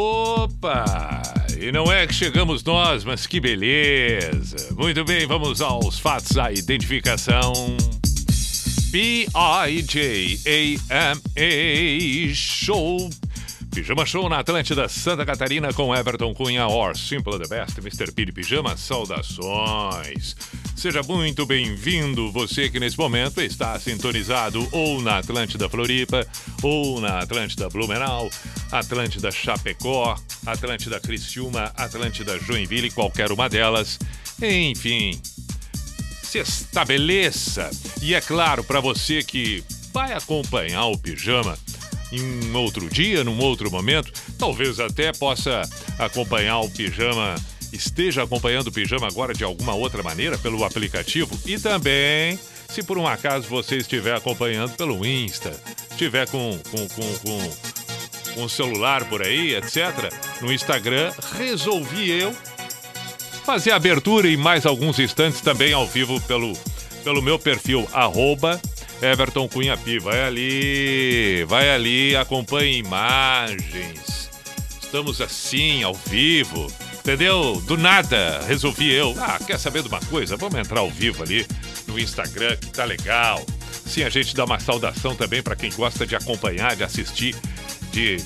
Opa! E não é que chegamos nós, mas que beleza! Muito bem, vamos aos fatos, a identificação. P-I-J-A-M-A Show. Pijama Show na Atlântida Santa Catarina com Everton Cunha, or Simple the Best, Mr. P de Pijama, saudações. Seja muito bem-vindo, você que nesse momento está sintonizado ou na Atlântida Floripa, ou na Atlântida Blumenau, Atlântida Chapecó, Atlântida Criciúma, Atlântida Joinville, qualquer uma delas. Enfim, se estabeleça. E é claro, para você que vai acompanhar o Pijama em outro dia, num outro momento, talvez até possa acompanhar o Pijama esteja acompanhando o Pijama agora de alguma outra maneira pelo aplicativo e também, se por um acaso você estiver acompanhando pelo Insta, estiver com, com, com, com, com o celular por aí, etc., no Instagram, resolvi eu fazer a abertura em mais alguns instantes também ao vivo pelo, pelo meu perfil, arroba Everton Cunha Pi. Vai ali, vai ali, acompanhe imagens. Estamos assim, ao vivo entendeu? Do nada, resolvi eu. Ah, quer saber de uma coisa? Vamos entrar ao vivo ali no Instagram, que tá legal. Sim, a gente dá uma saudação também para quem gosta de acompanhar, de assistir, de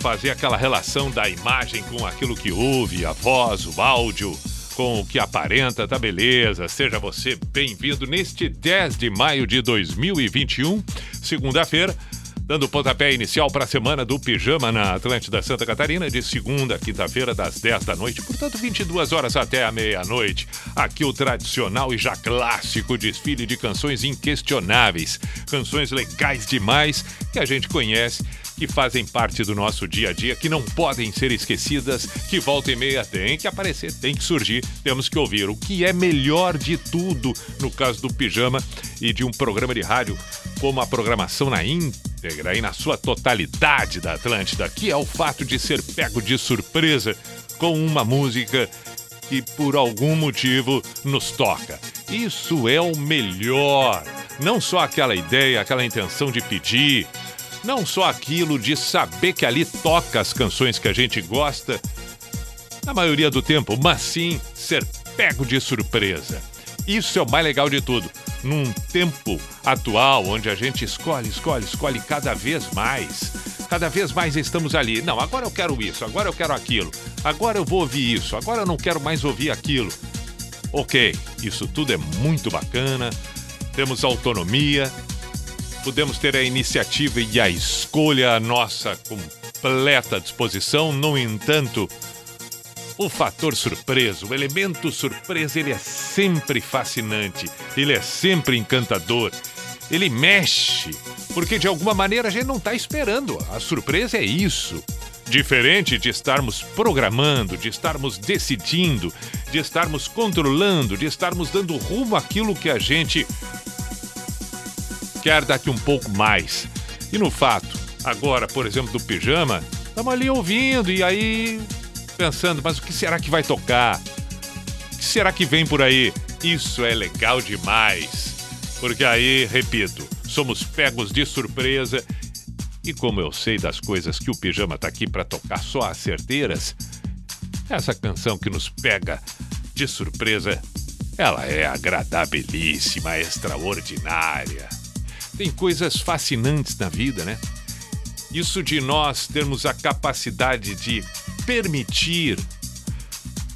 fazer aquela relação da imagem com aquilo que ouve, a voz, o áudio, com o que aparenta, tá beleza. Seja você bem-vindo neste 10 de maio de 2021, segunda-feira dando pontapé inicial para a semana do Pijama na Atlântida Santa Catarina, de segunda a quinta-feira, das 10 da noite, portanto, 22 horas até a meia-noite. Aqui o tradicional e já clássico desfile de canções inquestionáveis, canções legais demais que a gente conhece que fazem parte do nosso dia a dia, que não podem ser esquecidas, que volta e meia tem que aparecer, tem que surgir, temos que ouvir. O que é melhor de tudo no caso do pijama e de um programa de rádio como a programação na íntegra e na sua totalidade da Atlântida, que é o fato de ser pego de surpresa com uma música que por algum motivo nos toca. Isso é o melhor. Não só aquela ideia, aquela intenção de pedir, não só aquilo de saber que ali toca as canções que a gente gosta, na maioria do tempo, mas sim ser pego de surpresa. Isso é o mais legal de tudo. Num tempo atual, onde a gente escolhe, escolhe, escolhe cada vez mais, cada vez mais estamos ali. Não, agora eu quero isso, agora eu quero aquilo, agora eu vou ouvir isso, agora eu não quero mais ouvir aquilo. Ok, isso tudo é muito bacana, temos autonomia, podemos ter a iniciativa e a escolha à nossa completa disposição. No entanto, o fator surpresa, o elemento surpresa, ele é sempre fascinante, ele é sempre encantador, ele mexe, porque de alguma maneira a gente não está esperando. A surpresa é isso. Diferente de estarmos programando, de estarmos decidindo, de estarmos controlando, de estarmos dando rumo àquilo que a gente quer daqui um pouco mais. E no fato, agora, por exemplo, do pijama, estamos ali ouvindo e aí pensando, mas o que será que vai tocar? O que será que vem por aí? Isso é legal demais. Porque aí, repito, somos pegos de surpresa e como eu sei das coisas que o pijama tá aqui para tocar só as certeiras, essa canção que nos pega de surpresa, ela é agradabilíssima, extraordinária. Tem coisas fascinantes na vida, né? Isso de nós termos a capacidade de permitir,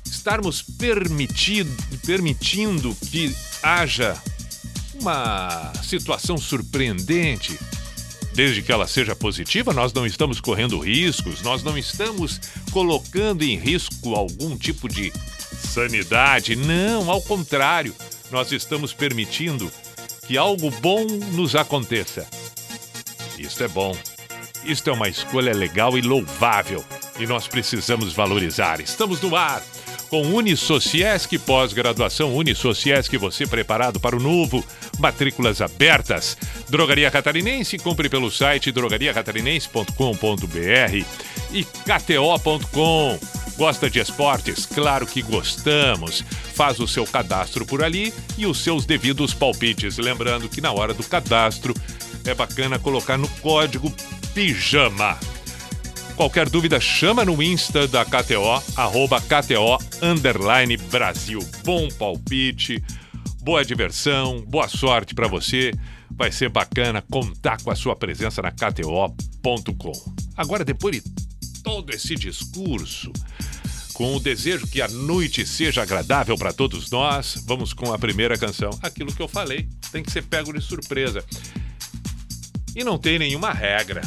estarmos permitido, permitindo que haja uma situação surpreendente, desde que ela seja positiva, nós não estamos correndo riscos, nós não estamos colocando em risco algum tipo de sanidade. Não, ao contrário, nós estamos permitindo que algo bom nos aconteça. Isto é bom. Isto é uma escolha legal e louvável. e nós precisamos valorizar. Estamos no ar com Unisociesc pós-graduação Unisociesc, você preparado para o novo, matrículas abertas. Drogaria Catarinense, compre pelo site drogariacatarinense.com.br e kto.com. Gosta de esportes? Claro que gostamos. Faz o seu cadastro por ali e os seus devidos palpites. Lembrando que na hora do cadastro é bacana colocar no código PIJAMA. Qualquer dúvida, chama no Insta da KTO, arroba KTO underline Brasil. Bom palpite, boa diversão, boa sorte para você. Vai ser bacana contar com a sua presença na KTO.com. Agora, depois de todo esse discurso, com o desejo que a noite seja agradável para todos nós, vamos com a primeira canção. Aquilo que eu falei, tem que ser pego de surpresa. E não tem nenhuma regra.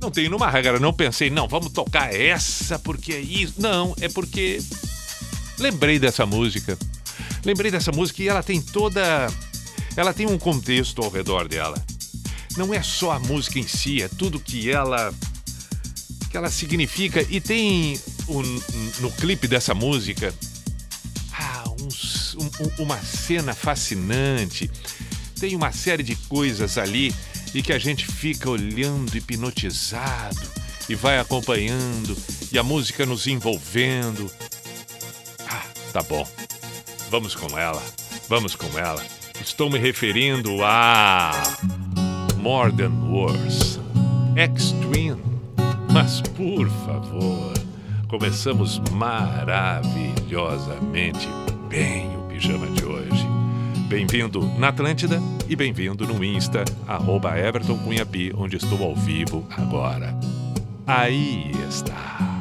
Não tem nenhuma regra. Não pensei, não, vamos tocar essa porque é isso. Não, é porque lembrei dessa música. Lembrei dessa música e ela tem toda. Ela tem um contexto ao redor dela. Não é só a música em si, é tudo que ela que ela significa. E tem um, no clipe dessa música ah, uns, um, uma cena fascinante. Tem uma série de coisas ali e que a gente fica olhando hipnotizado e vai acompanhando e a música nos envolvendo. Ah, tá bom. Vamos com ela. Vamos com ela. Estou me referindo a More Than Words. Extreme. Mas por favor, começamos maravilhosamente bem o pijama de hoje. Bem-vindo na Atlântida e bem-vindo no Insta, arroba Everton Cunha Pi, onde estou ao vivo agora. Aí está.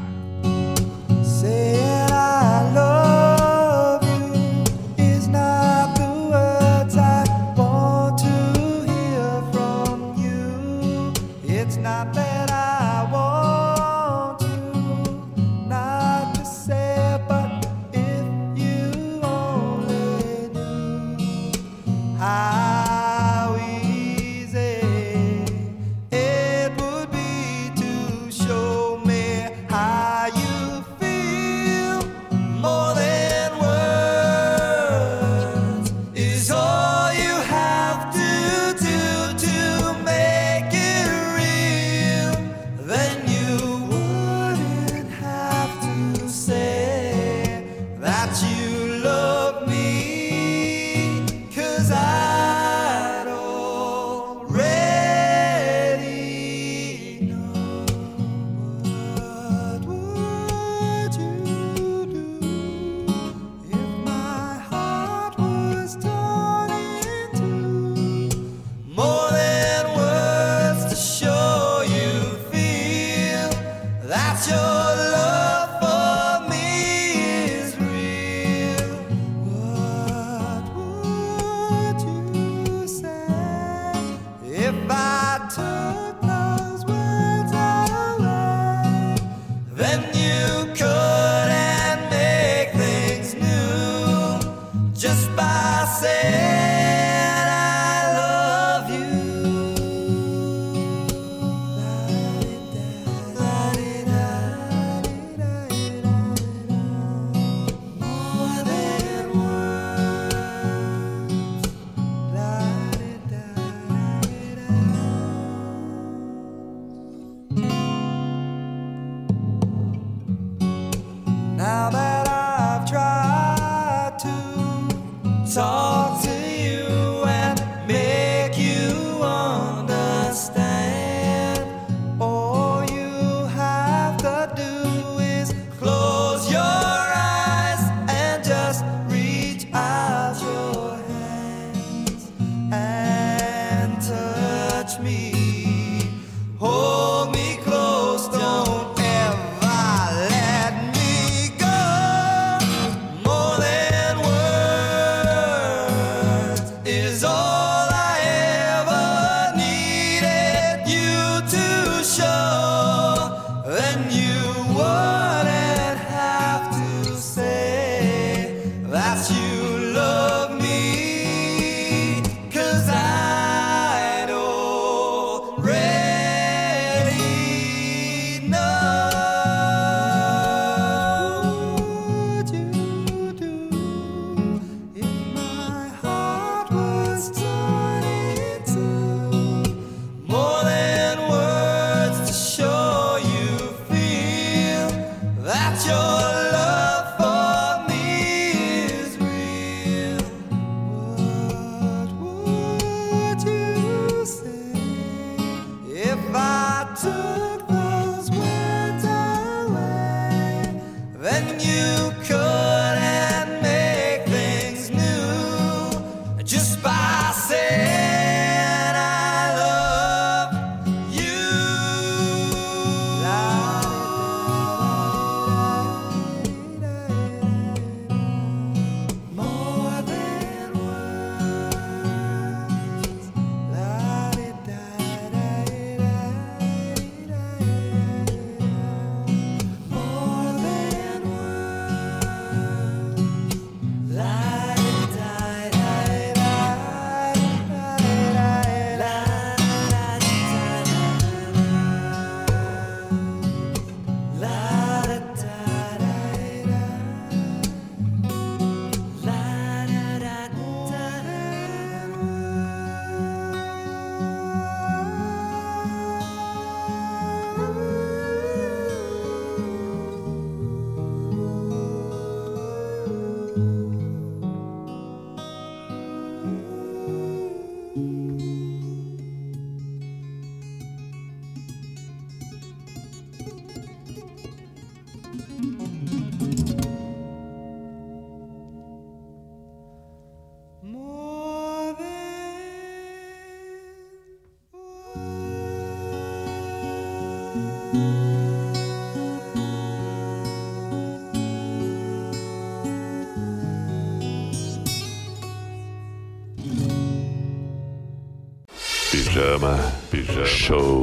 Pijama, pijama, show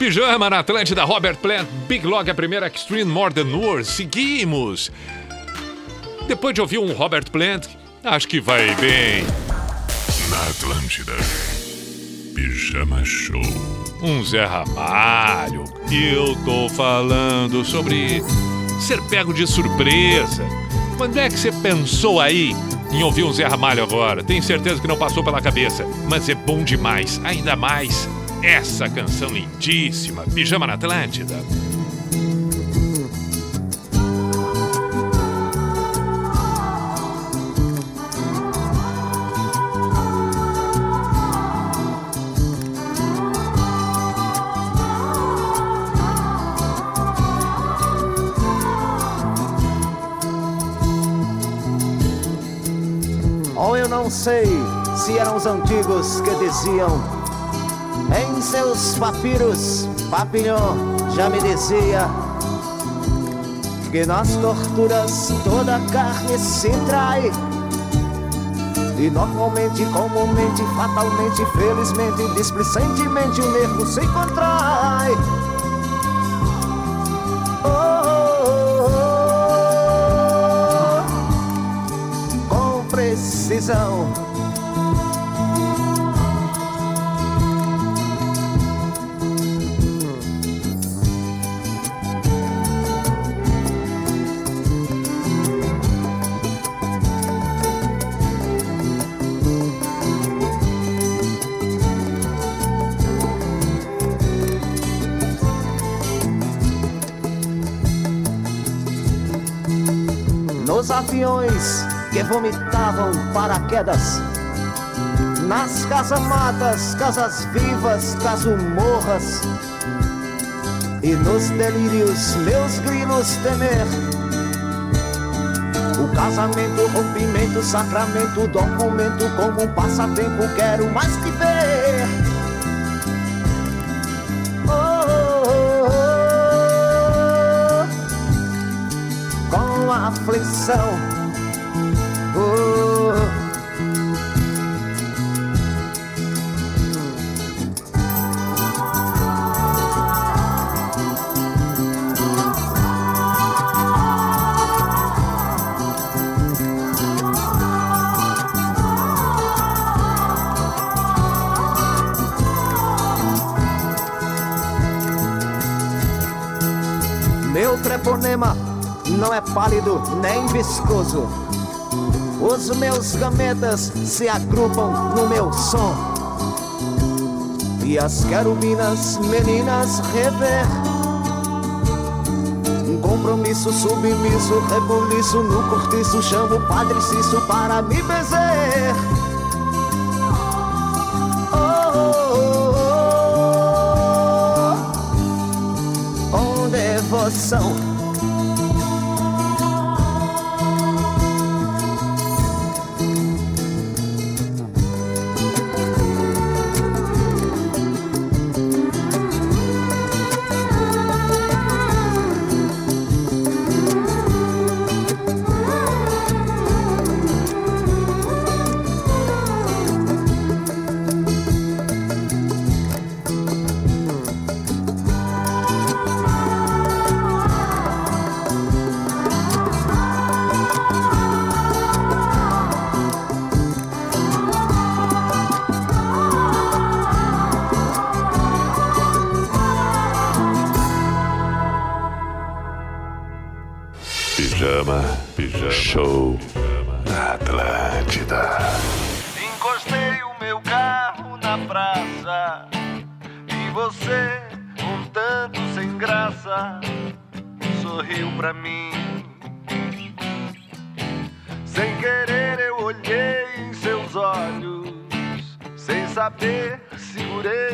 Pijama na Atlântida, Robert Plant, Big Log, a primeira Extreme More Than Words. Seguimos. Depois de ouvir um Robert Plant, acho que vai bem. Na Atlântida. Pijama Show. um Zé Ramalho. Eu tô falando sobre ser pego de surpresa. Quando é que você pensou aí em ouvir um Zé Ramalho agora? Tenho certeza que não passou pela cabeça, mas é bom demais, ainda mais essa canção lindíssima, Pijama na Atlântida. Ou eu não sei se eram os antigos que diziam em seus papiros, Papillon já me dizia que nas torturas toda carne se trai. E normalmente, comumente, fatalmente, felizmente, displicentemente o nervo se contrai. Oh, oh, oh, com precisão. Aviões que vomitavam paraquedas. Nas casamatas, casas vivas, casumorras. E nos delírios meus grilos temer. O casamento, rompimento, sacramento, documento Como um passatempo quero mais que aflição. Oh, meu treponema não é pálido nem viscoso. Os meus gametas se agrupam no meu som. E as querubinas meninas rever. Um compromisso submisso, rebuliço no cortiço. Chamo o Padre Cício para me benzer. Oh, oh, oh, oh, devoção.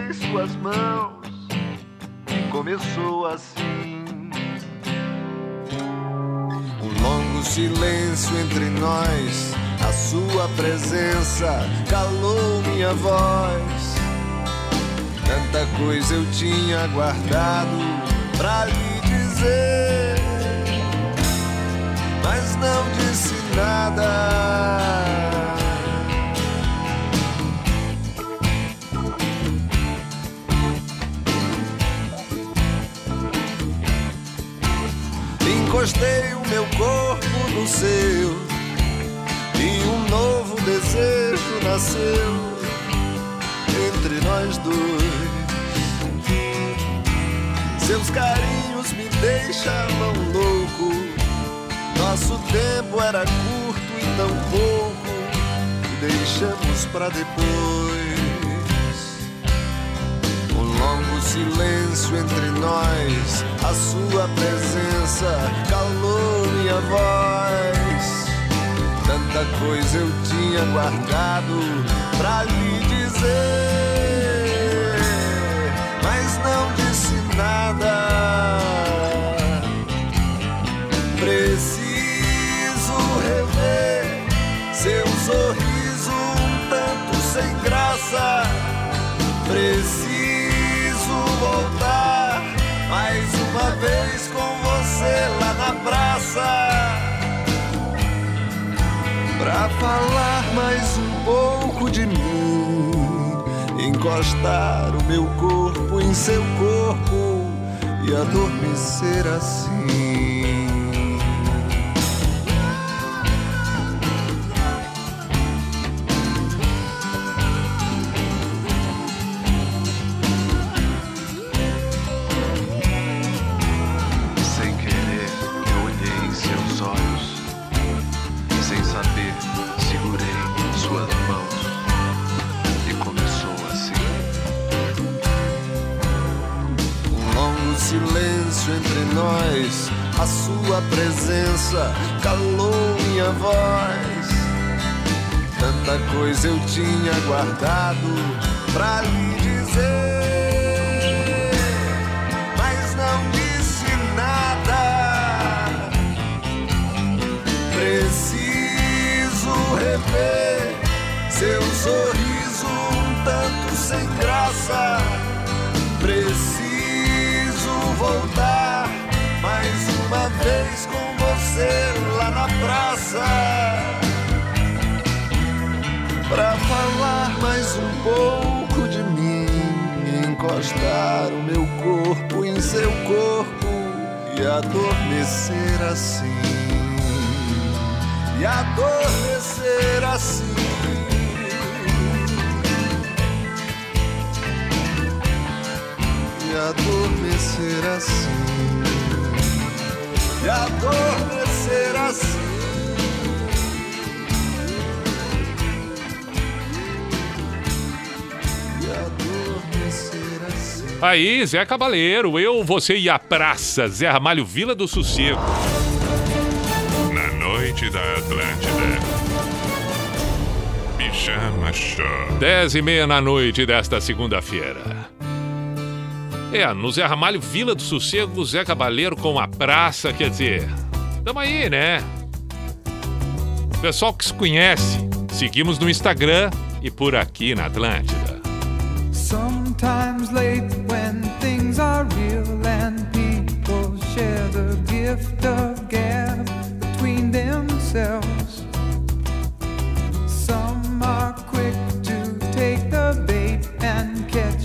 Segurei suas mãos e começou assim. Um longo silêncio entre nós, a sua presença calou minha voz. Tanta coisa eu tinha guardado pra lhe dizer, mas não disse nada. Encostei o meu corpo no seu e um novo desejo nasceu entre nós dois. Seus carinhos me deixavam louco. Nosso tempo era curto e tão pouco. Deixamos pra depois. Silêncio entre nós. A sua presença calou minha voz. Tanta coisa eu tinha guardado pra lhe dizer, mas não disse nada. Preciso rever seu sorriso um tanto sem graça. Preciso voltar mais uma vez com você lá na praça pra falar mais um pouco de mim, encostar o meu corpo em seu corpo e adormecer assim. Eu tinha guardado pra lhe dizer, mas não disse nada. Preciso rever seu sorriso um tanto sem graça. Preciso voltar mais uma vez com você lá na praça. Encostar o meu corpo em seu corpo e adormecer assim. E adormecer assim. E adormecer assim. E adormecer assim. Aí, Zé Cabaleiro, eu, você e a praça, Zé Ramalho, Vila do Sossego. Na noite da Atlântida. Pijama Show. Dez e meia na noite desta segunda-feira. É, no Zé Ramalho, Vila do Sossego, Zé Cabaleiro com a praça, quer dizer, tamo aí, né? Pessoal que se conhece, seguimos no Instagram e por aqui na Atlântida. Sometimes late when things are real and people share the gift of gab between themselves. Some are quick to take the bait and catch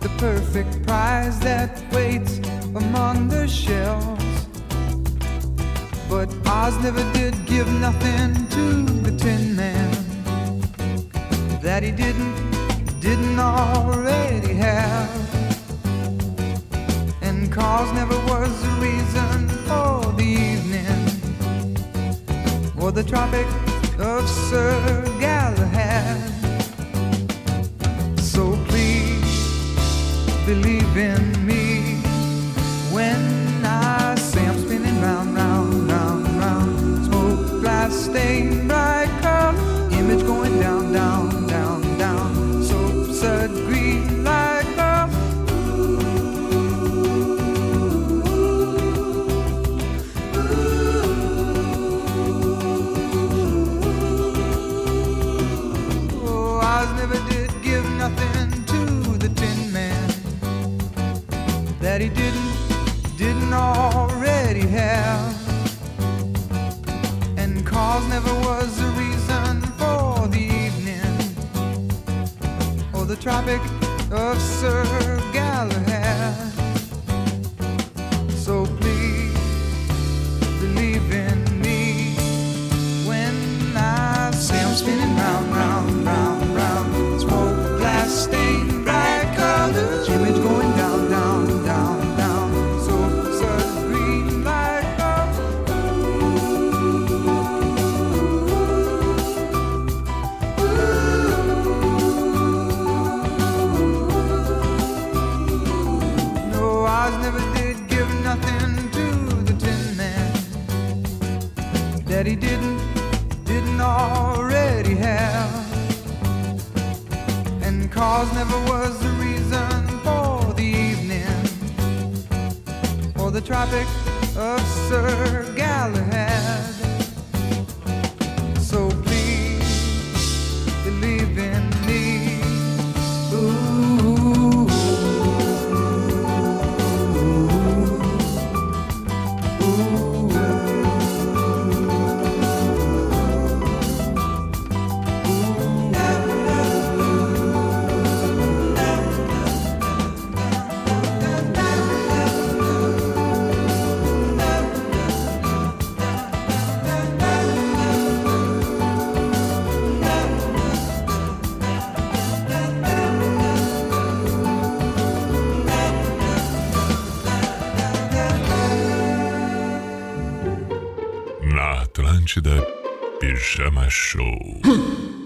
the perfect prize that waits among the shells. But Oz never did give nothing to the Tin Man that he didn't didn't already have. And cause never was the reason for the evening or the Tropic of Sir Galahad. So please believe in me when And cause never was the reason for the evening or the Tropic of Sir Galahad. never was the reason for the evening or the traffic of Sir Show. Hmm.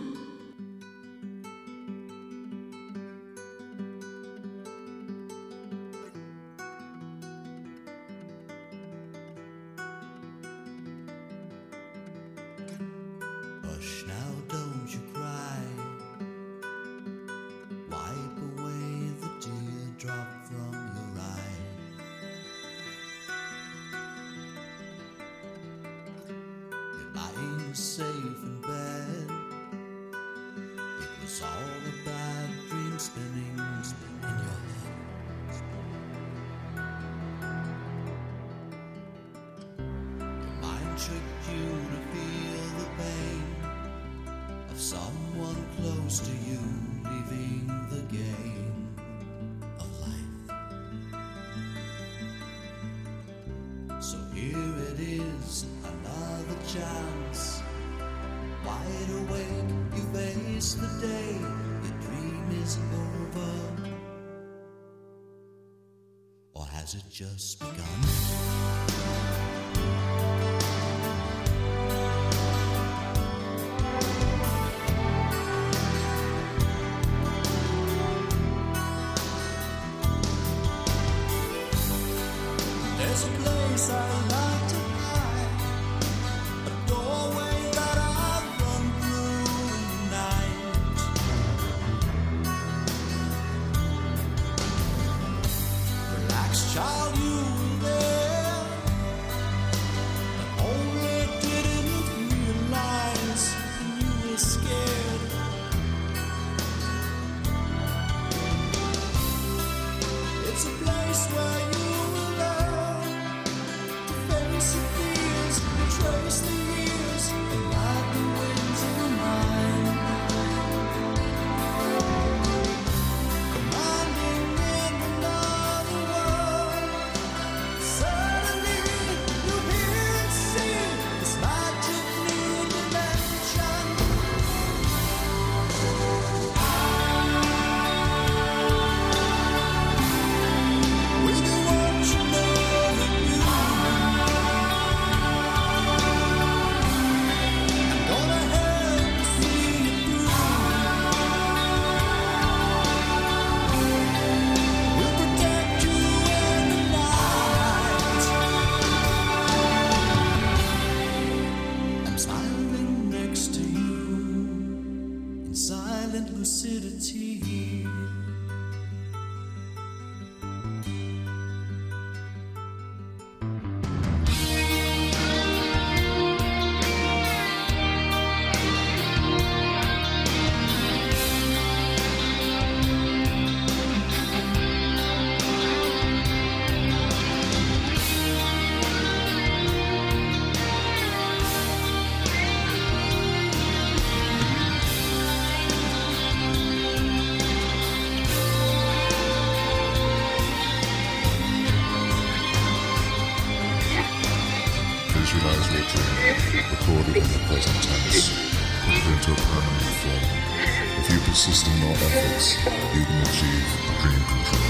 achieve dream control.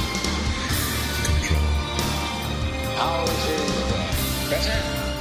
Control. How is it better?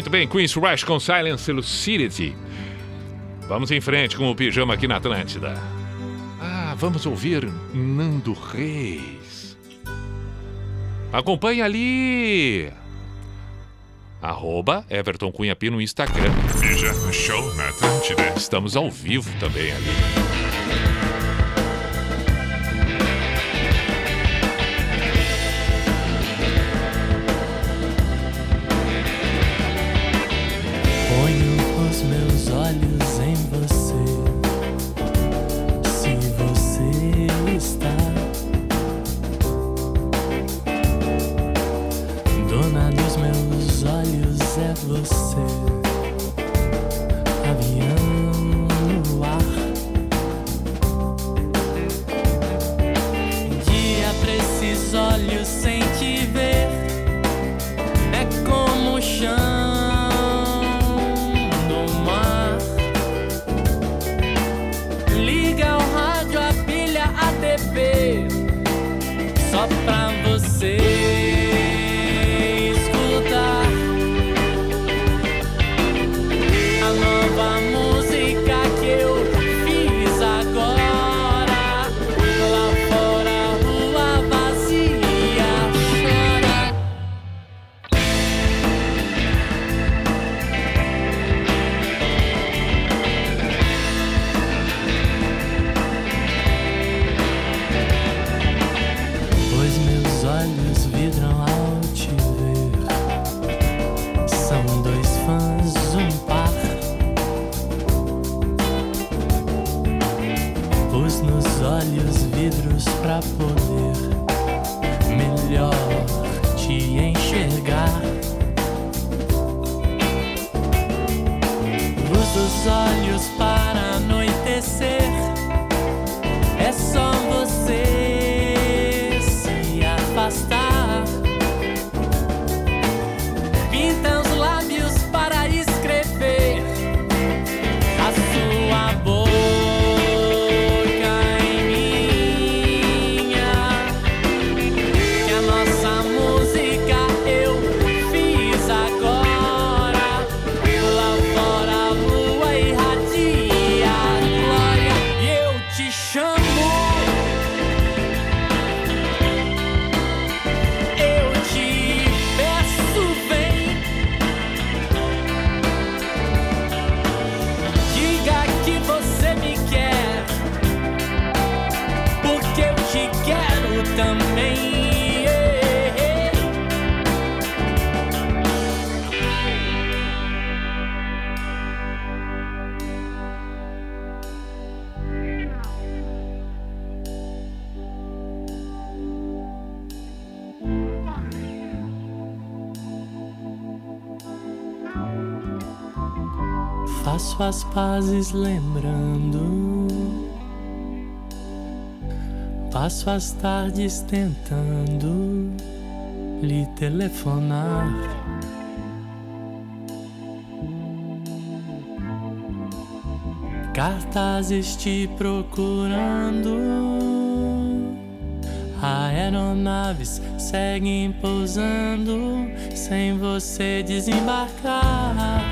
Muito bem, Queen's Rush com Silence Lucidity. Vamos em frente com o pijama aqui na Atlântida. Ah, vamos ouvir Nando Reis. Acompanhe ali. Arroba Everton Cunha P no Instagram. Pijama Show na Atlântida. Estamos ao vivo também ali. rapazes lembrando. Passo as tardes tentando lhe telefonar. Cartazes te procurando. Aeronaves seguem pousando sem você desembarcar.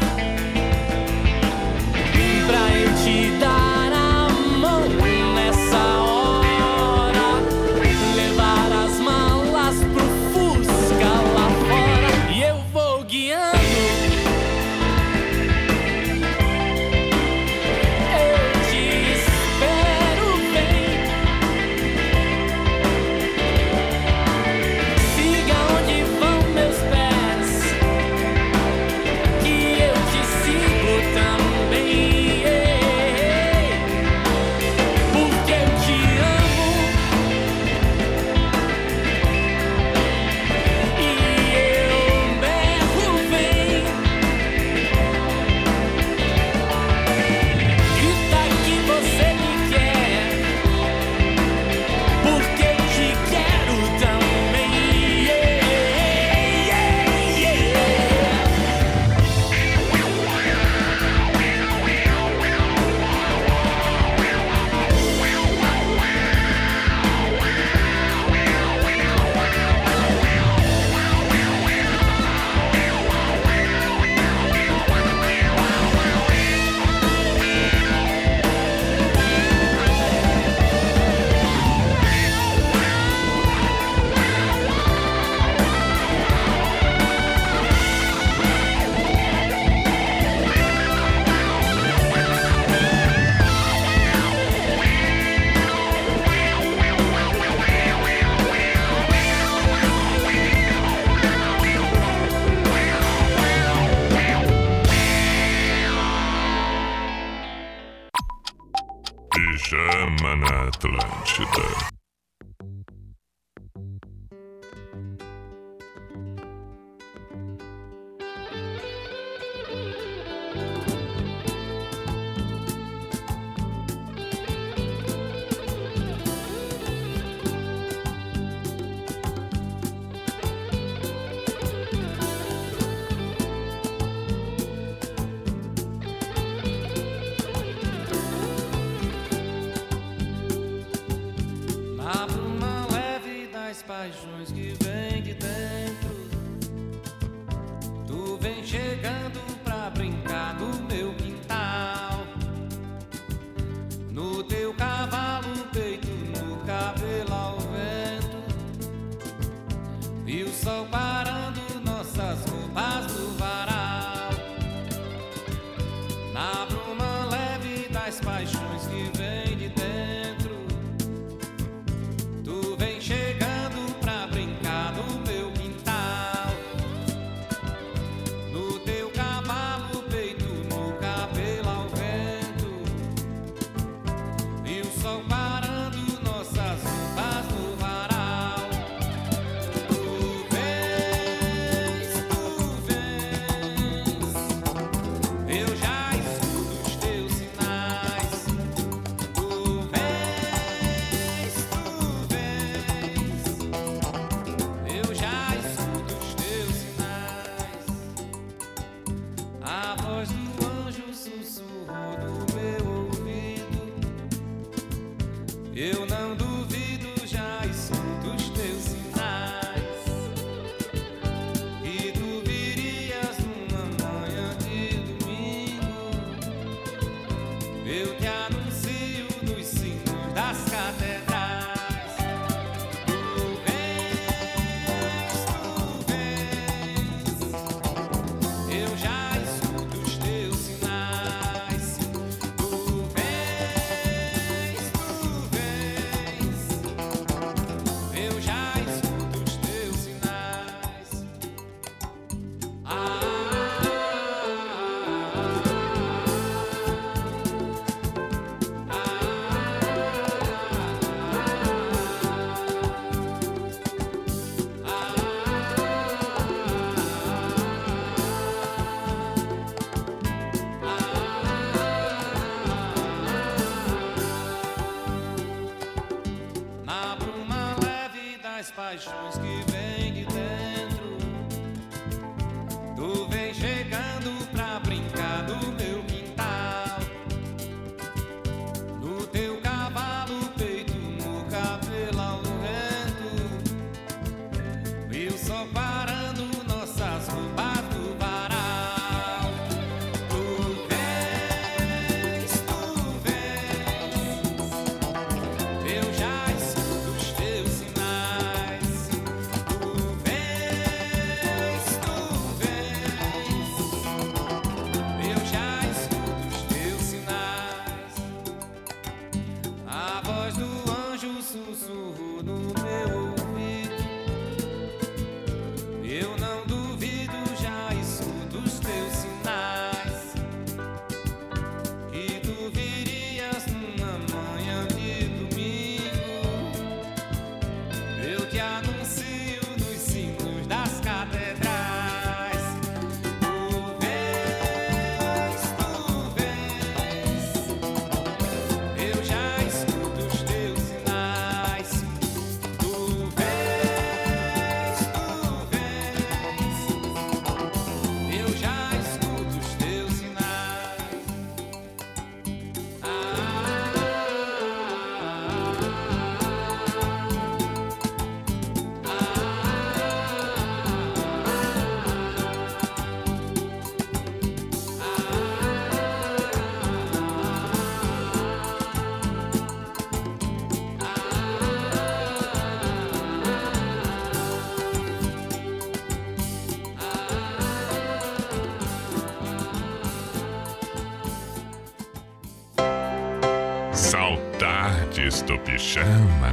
Sexto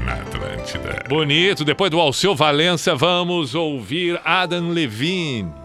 na Atlântida. Bonito, depois do Alceu Valença, vamos ouvir Adam Levine.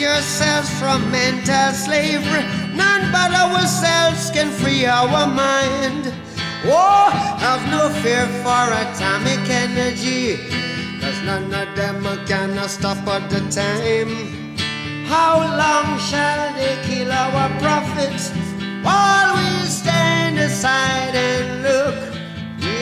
Yourselves from mental slavery. None but ourselves can free our mind. Oh, have no fear for atomic energy, cause none of them can stop at the time. How long shall they kill our prophets while we stand aside and look?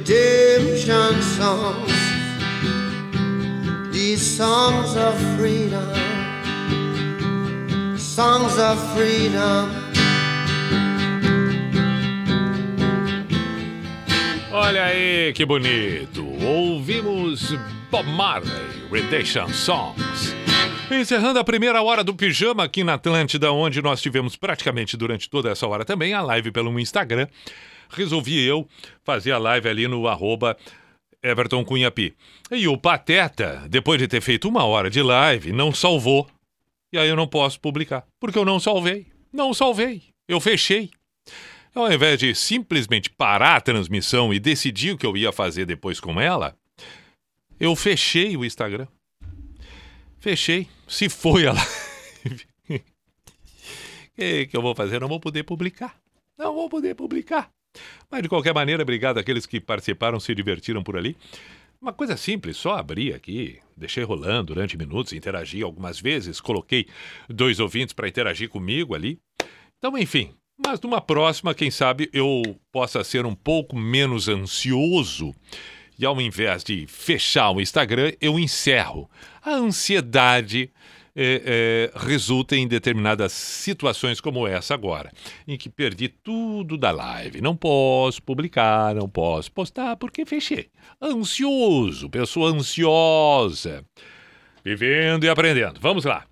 redemption songs. These songs of freedom, songs of freedom. Olha aí que bonito. Ouvimos Bob Marley, Redemption Songs. Encerrando a primeira hora do pijama aqui na Atlântida, onde nós tivemos praticamente durante toda essa hora também a live pelo Instagram. Resolvi eu fazer a live ali no arroba Everton Cunhapi. E o Pateta, depois de ter feito uma hora de live, não salvou. E aí eu não posso publicar, porque eu não salvei. Não salvei. Eu fechei. Ao invés de simplesmente parar a transmissão e decidir o que eu ia fazer depois com ela, eu fechei o Instagram. Fechei. Se foi a live. O que, que eu vou fazer? Não vou poder publicar. Não vou poder publicar. Mas de qualquer maneira, obrigado àqueles que participaram, se divertiram por ali. Uma coisa simples, só abri aqui, deixei rolando durante minutos, interagi algumas vezes, coloquei dois ouvintes para interagir comigo ali. Então, enfim, mas numa próxima, quem sabe eu possa ser um pouco menos ansioso e ao invés de fechar o Instagram, eu encerro. A ansiedade é, é, resulta em determinadas situações como essa agora, em que perdi tudo da live. Não posso publicar, não posso postar porque fechei. Ansioso, pessoa ansiosa. Vivendo e aprendendo. Vamos lá.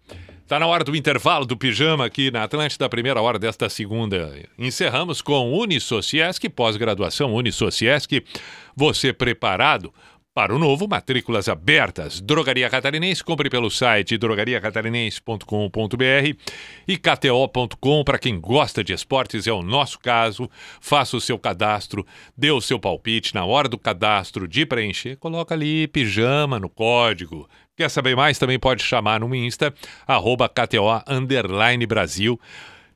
Tá na hora do intervalo do pijama aqui na Atlântida, primeira hora desta segunda. Encerramos com Unisociesc, pós-graduação Unisociesc. Você preparado para o novo, matrículas abertas. Drogaria Catarinense, compre pelo site drogariacatarinense.com.br e kto.com para quem gosta de esportes, é o nosso caso. Faça o seu cadastro, dê o seu palpite na hora do cadastro de preencher, coloca ali pijama no código. Quer saber mais? Também pode chamar no Insta, arroba KTO Brasil.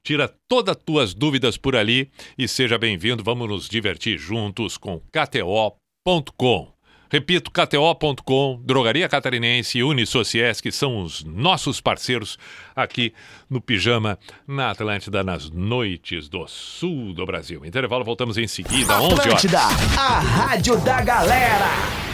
Tira todas as tuas dúvidas por ali e seja bem-vindo. Vamos nos divertir juntos com KTO.com. Repito, KTO.com, Drogaria Catarinense e Unisociesc são os nossos parceiros aqui no Pijama na Atlântida nas noites do sul do Brasil. Intervalo, voltamos em seguida, 11 horas. Atlântida, a rádio da galera.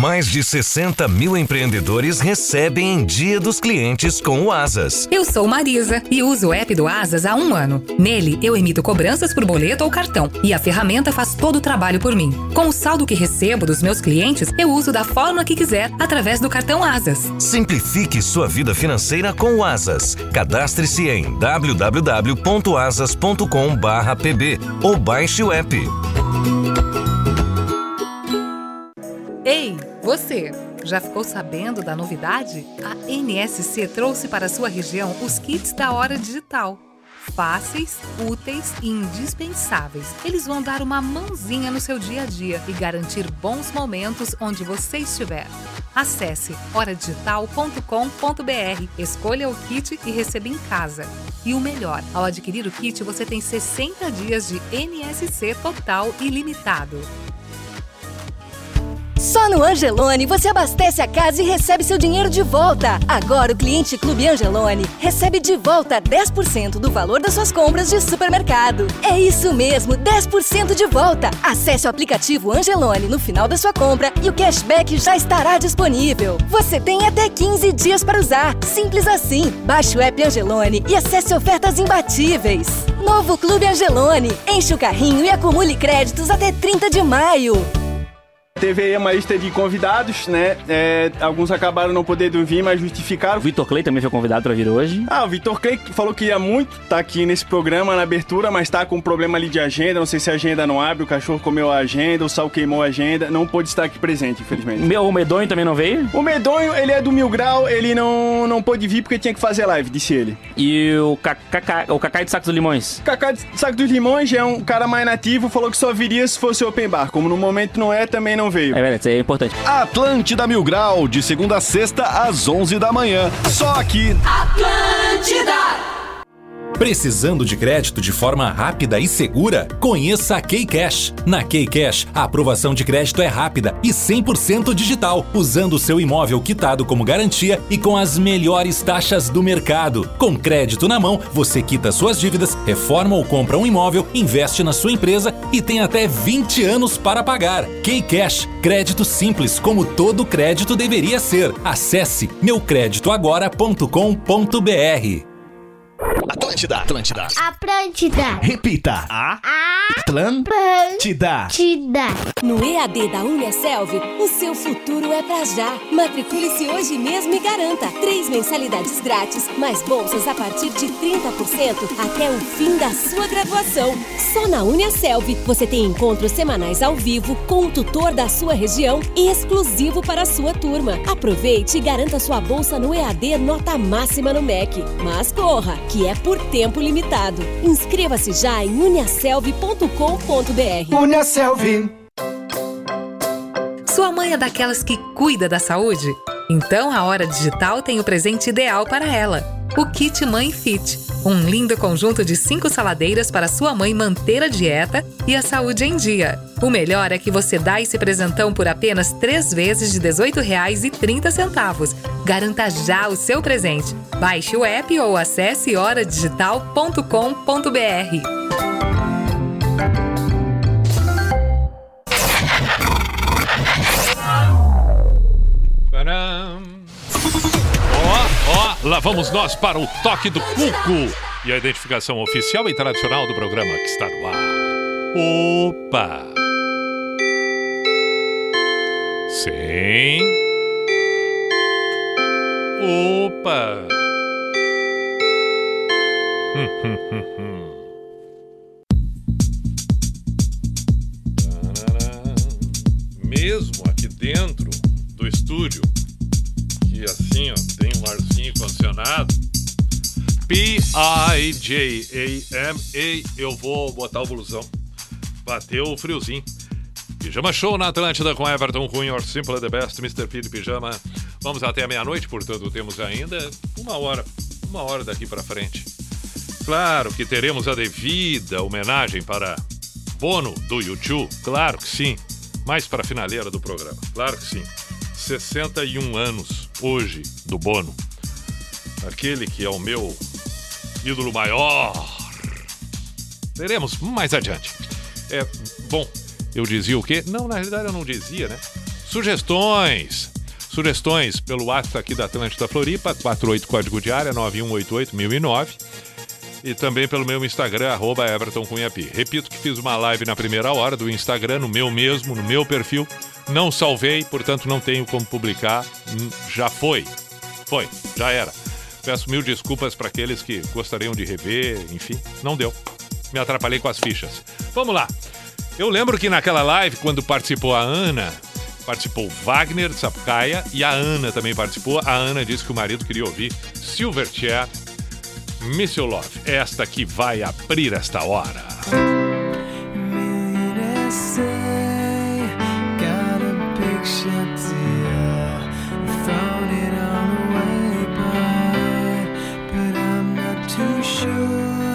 Mais de 60 mil empreendedores recebem em Dia dos Clientes com o Asas. Eu sou Marisa e uso o app do Asas há um ano. Nele, eu emito cobranças por boleto ou cartão e a ferramenta faz todo o trabalho por mim. Com o saldo que recebo dos meus clientes, eu uso da forma que quiser através do cartão Asas. Simplifique sua vida financeira com o Asas. Cadastre-se em www.asas.com/pb ou baixe o app. Ei, você! Já ficou sabendo da novidade? A NSC trouxe para sua região os kits da Hora Digital. Fáceis, úteis e indispensáveis. Eles vão dar uma mãozinha no seu dia a dia e garantir bons momentos onde você estiver. Acesse horadigital.com.br, escolha o kit e receba em casa. E o melhor, ao adquirir o kit, você tem 60 dias de NSC total ilimitado. Só no Angelone você abastece a casa e recebe seu dinheiro de volta. Agora o cliente Clube Angelone recebe de volta 10% do valor das suas compras de supermercado. É isso mesmo, 10% de volta. Acesse o aplicativo Angelone no final da sua compra e o cashback já estará disponível. Você tem até 15 dias para usar. Simples assim. Baixe o app Angelone e acesse ofertas imbatíveis. Novo Clube Angelone. Enche o carrinho e acumule créditos até 30 de maio. Teve aí uma lista de convidados, né? É, alguns acabaram não podendo vir, mas justificaram. O Vitor Clay também foi convidado para vir hoje. Ah, o Vitor Clay falou que ia muito estar aqui nesse programa na abertura, mas tá com um problema ali de agenda. Não sei se a agenda não abre, o cachorro comeu a agenda, o sal queimou a agenda. Não pôde estar aqui presente, infelizmente. Meu, o Medonho também não veio? O Medonho, ele é do Mil Grau, ele não, não pôde vir porque tinha que fazer live, disse ele. E o Cacá, o Cacá de Saco dos Limões? Cacá de Saco dos Limões é um cara mais nativo, falou que só viria se fosse open bar. Como no momento não é, também não veio. É verdade, isso aí é importante. Atlântida Mil Grau, de segunda a sexta, às 11 da manhã. Só aqui. Atlântida! Precisando de crédito de forma rápida e segura? Conheça a Keycash. Na Keycash, a aprovação de crédito é rápida e 100% digital, usando seu imóvel quitado como garantia e com as melhores taxas do mercado. Com crédito na mão, você quita suas dívidas, reforma ou compra um imóvel, investe na sua empresa e tem até 20 anos para pagar. Keycash, crédito simples como todo crédito deveria ser. Acesse meucreditoagora.com.br. Atlântida, Atlântida. Atlântida. Repita. A. Atlântida. Atlântida. No EAD da Uniaselv, o seu futuro é pra já. Matricule-se hoje mesmo e garanta três mensalidades grátis, mais bolsas a partir de 30% até o fim da sua graduação. Só na Uniaselv você tem encontros semanais ao vivo com o tutor da sua região e exclusivo para a sua turma. Aproveite e garanta sua bolsa no EAD nota máxima no MEC. Mas corra, que é por tempo limitado. Inscreva-se já em uniaselv.com.br. Uniaselv. Sua mãe é daquelas que cuida da saúde? Então a Hora Digital tem o presente ideal para ela. O Kit Mãe Fit, um lindo conjunto de cinco saladeiras para sua mãe manter a dieta e a saúde em dia. O melhor é que você dá esse presentão por apenas três vezes de R$ 18,30. Garanta já o seu presente. Baixe o app ou acesse horadigital.com.br. lá vamos nós para o toque do cuco e a identificação oficial e tradicional do programa que está no ar. Opa! Sim. Opa! Hum, hum, hum, hum. Mesmo aqui dentro do estúdio, que assim, ó, condicionado. P-I-J-A-M-A, eu vou botar o blusão. Bateu o friozinho. Pijama Show na Atlântida com Everton Cunha, Simple the Best, Mr. P de Pijama. Vamos até meia-noite, portanto temos ainda uma hora, uma hora daqui para frente. Claro que teremos a devida homenagem para Bono do YouTube, claro que sim. mais para a finaleira do programa. Claro que sim. 61 anos hoje do Bono. Aquele que é o meu ídolo maior. Veremos mais adiante. É, bom, eu dizia o quê? Não, na realidade eu não dizia, né? Sugestões. Sugestões pelo WhatsApp aqui da Atlântida Floripa, 48 código de área 9188-1009. E também pelo meu Instagram, arroba Everton. Repito que fiz uma live na primeira hora do Instagram, no meu mesmo, no meu perfil. Não salvei, portanto não tenho como publicar. Hum, Já foi. Foi, já era. Peço mil desculpas para aqueles que gostariam de rever, enfim, não deu. Me atrapalhei com as fichas. Vamos lá. Eu lembro que naquela live, quando participou a Ana, participou Wagner Sapucaia e a Ana também participou. A Ana disse que o marido queria ouvir Silverchair, Miss You Love. Esta que vai abrir esta hora. say, sure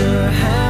sure how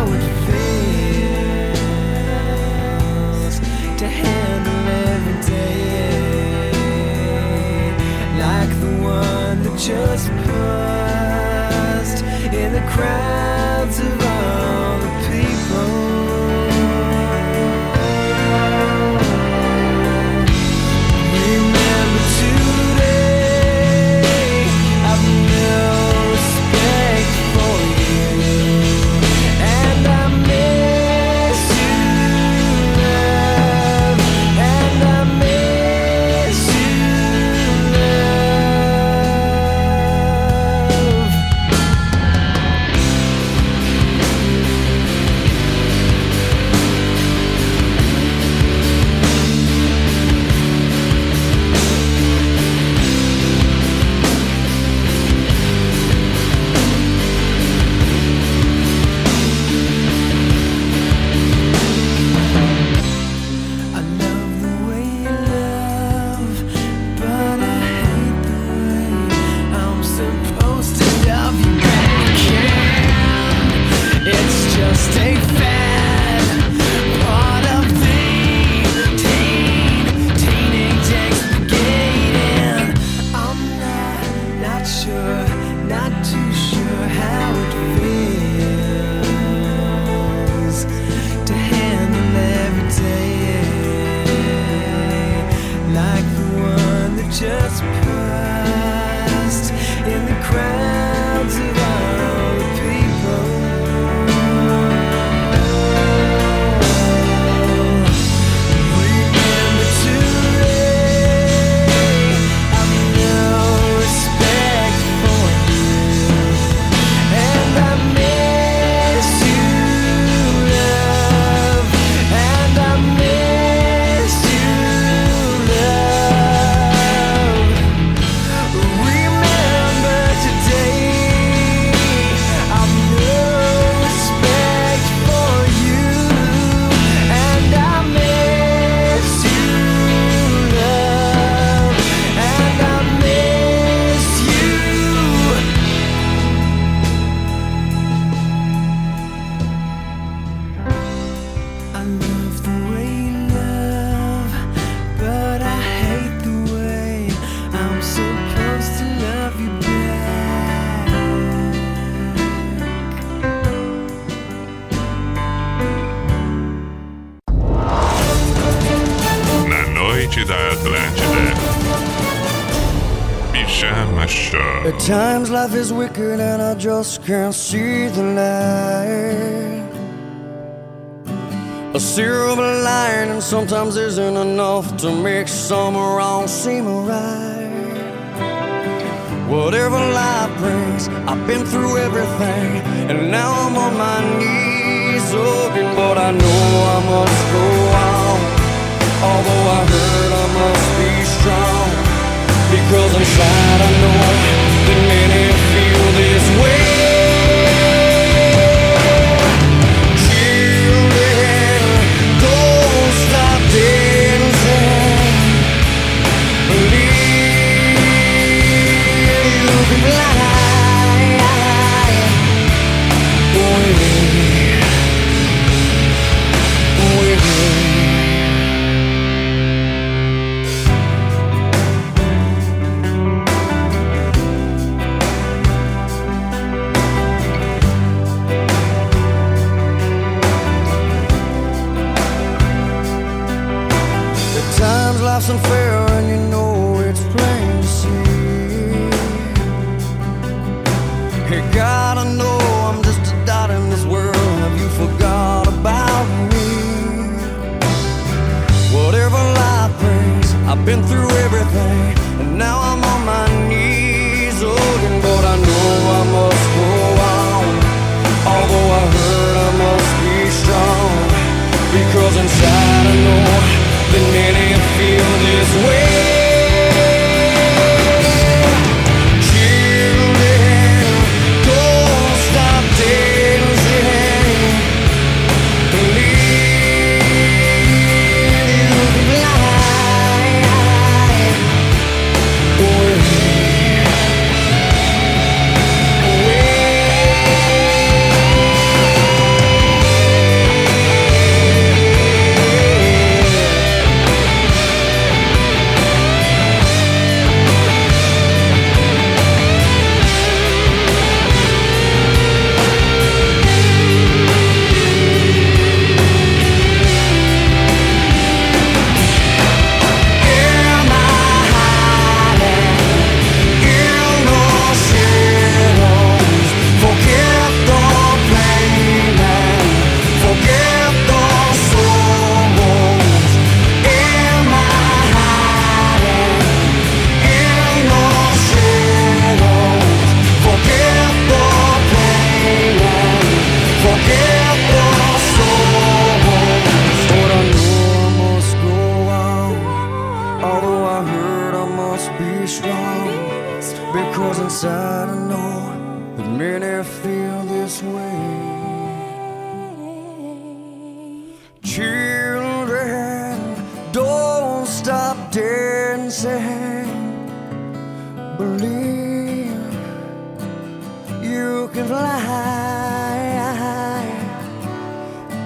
Sometimes life is wicked and I just can't see the light. A silver lining sometimes isn't enough to make some wrong seem right. Whatever life brings, I've been through everything, and now I'm on my knees looking, but I know I must go on. Although I hurt, I must be strong because inside I know. Can and it feel this way.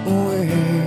away.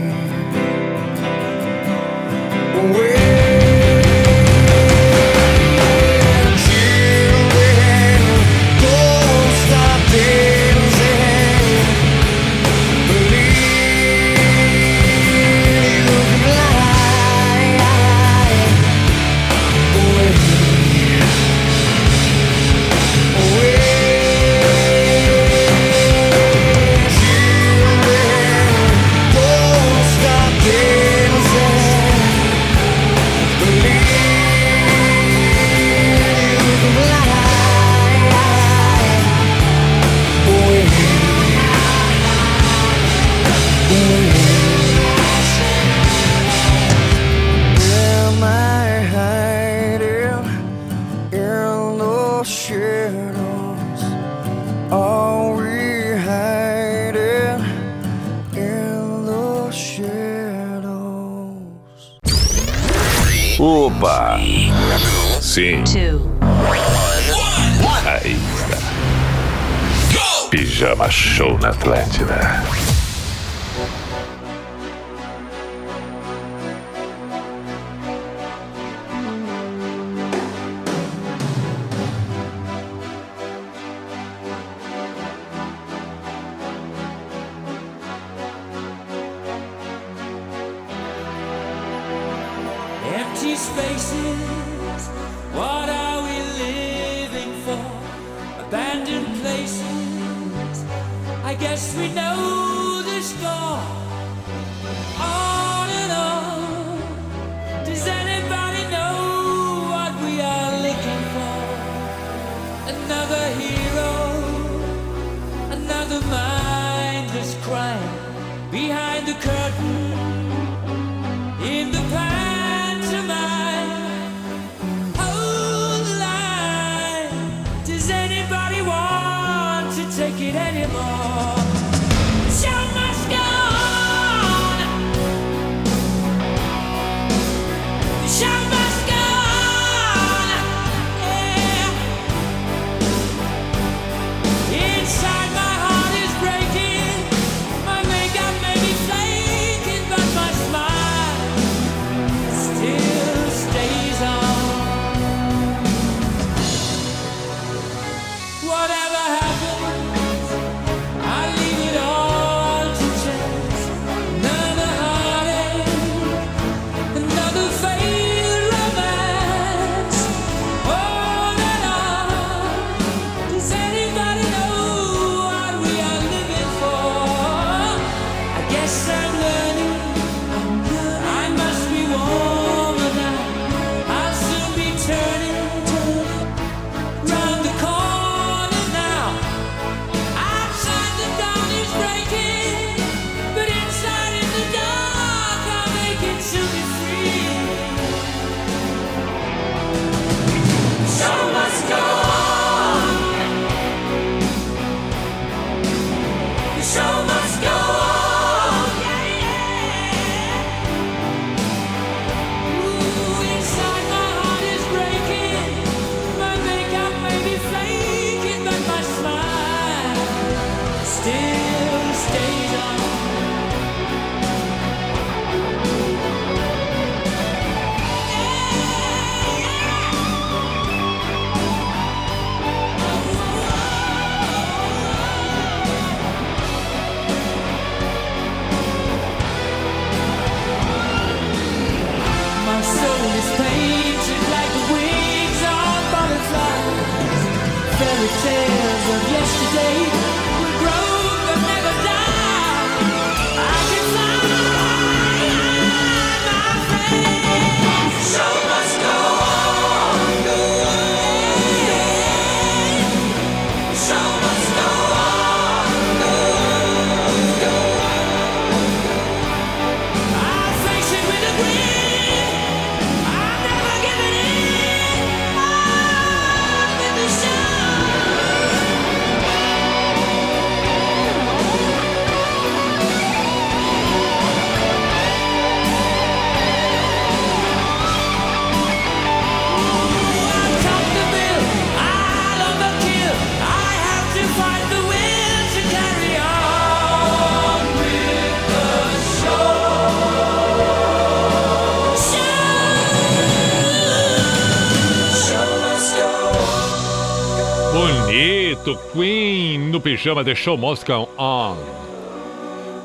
chama The Show Must On.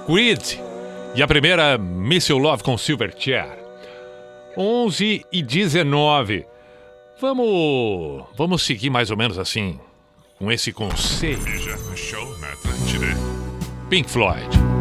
Creed e a primeira Missile Love com Silverchair. 11 e 19. Vamos, vamos seguir mais ou menos assim, com esse conceito. Pink Floyd.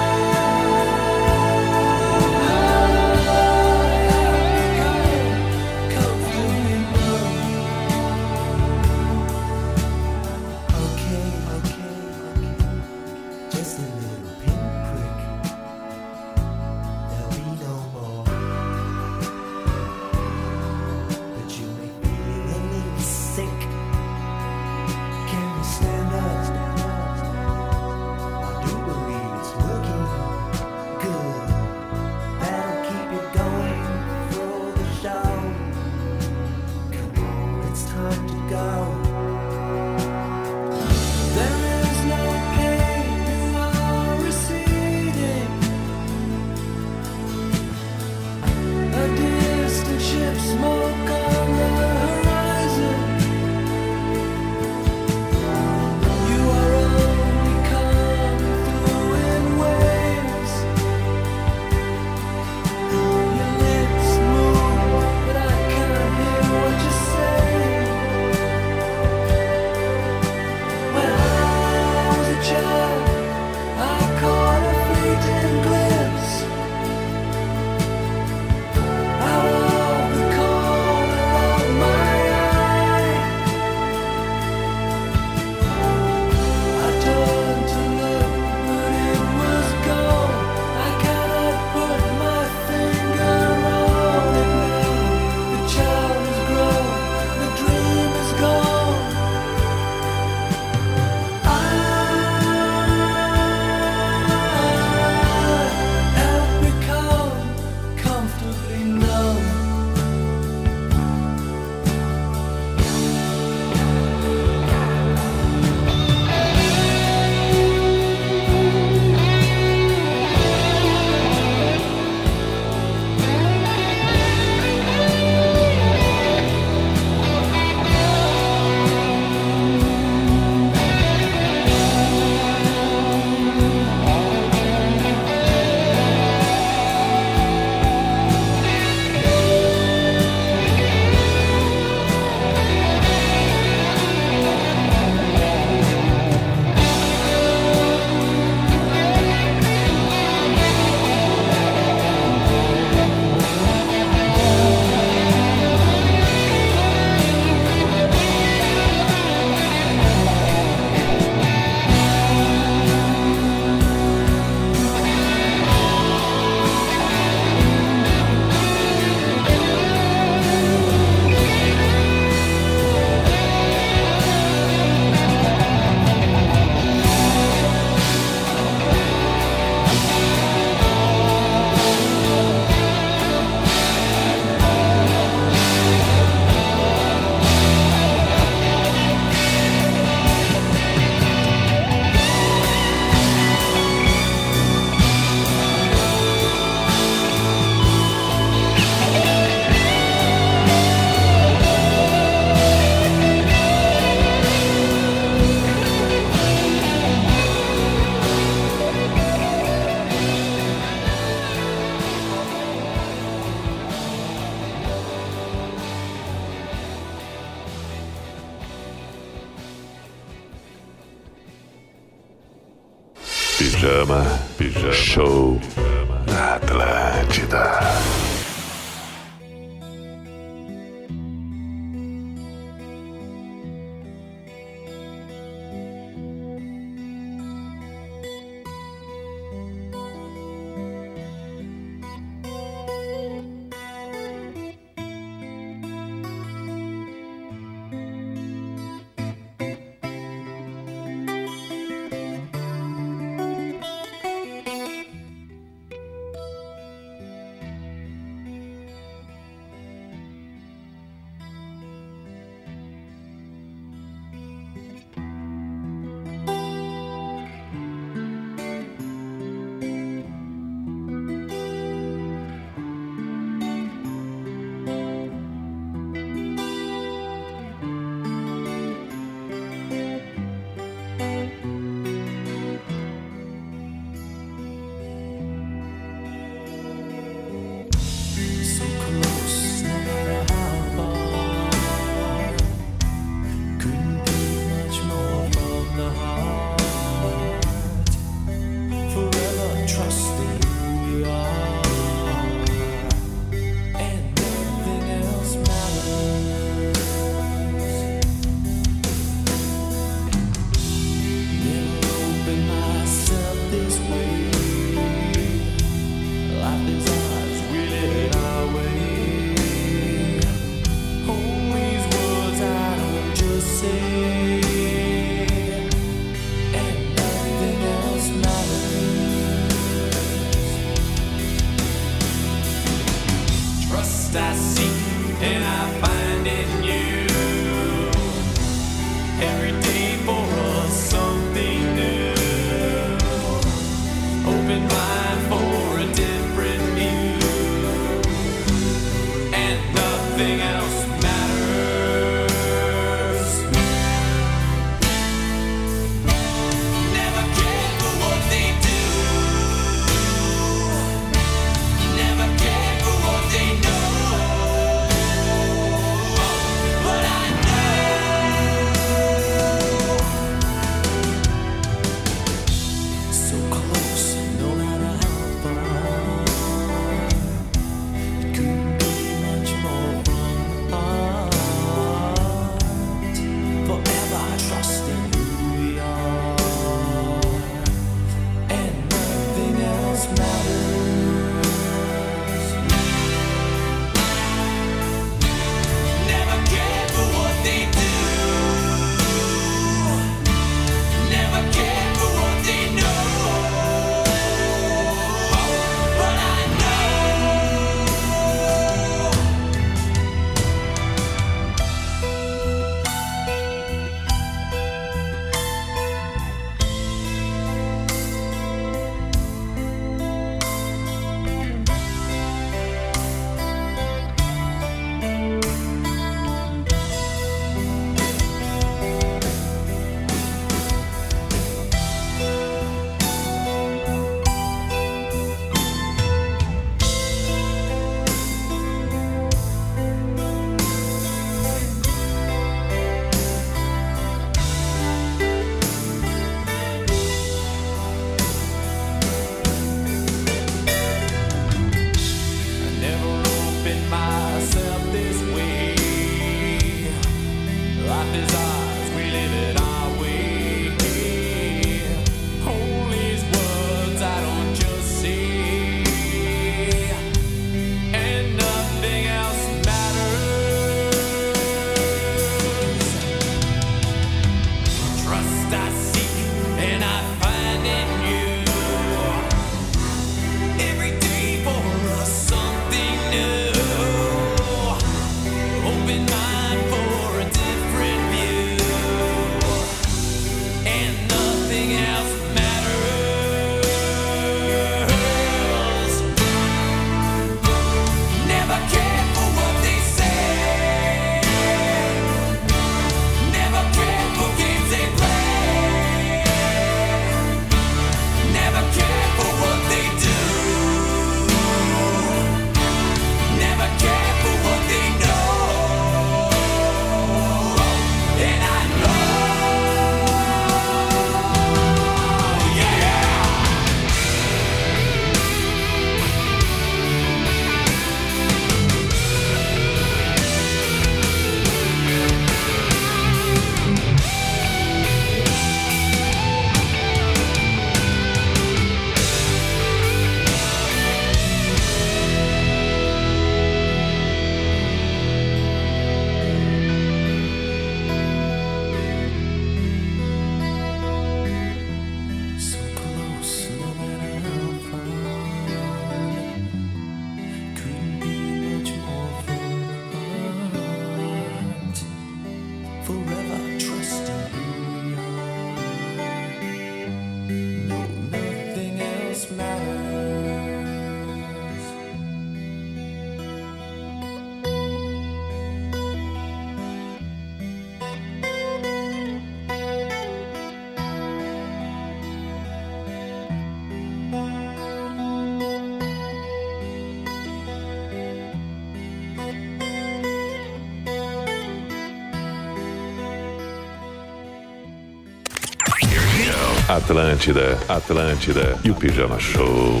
Atlântida, Atlântida e o Pijama Show.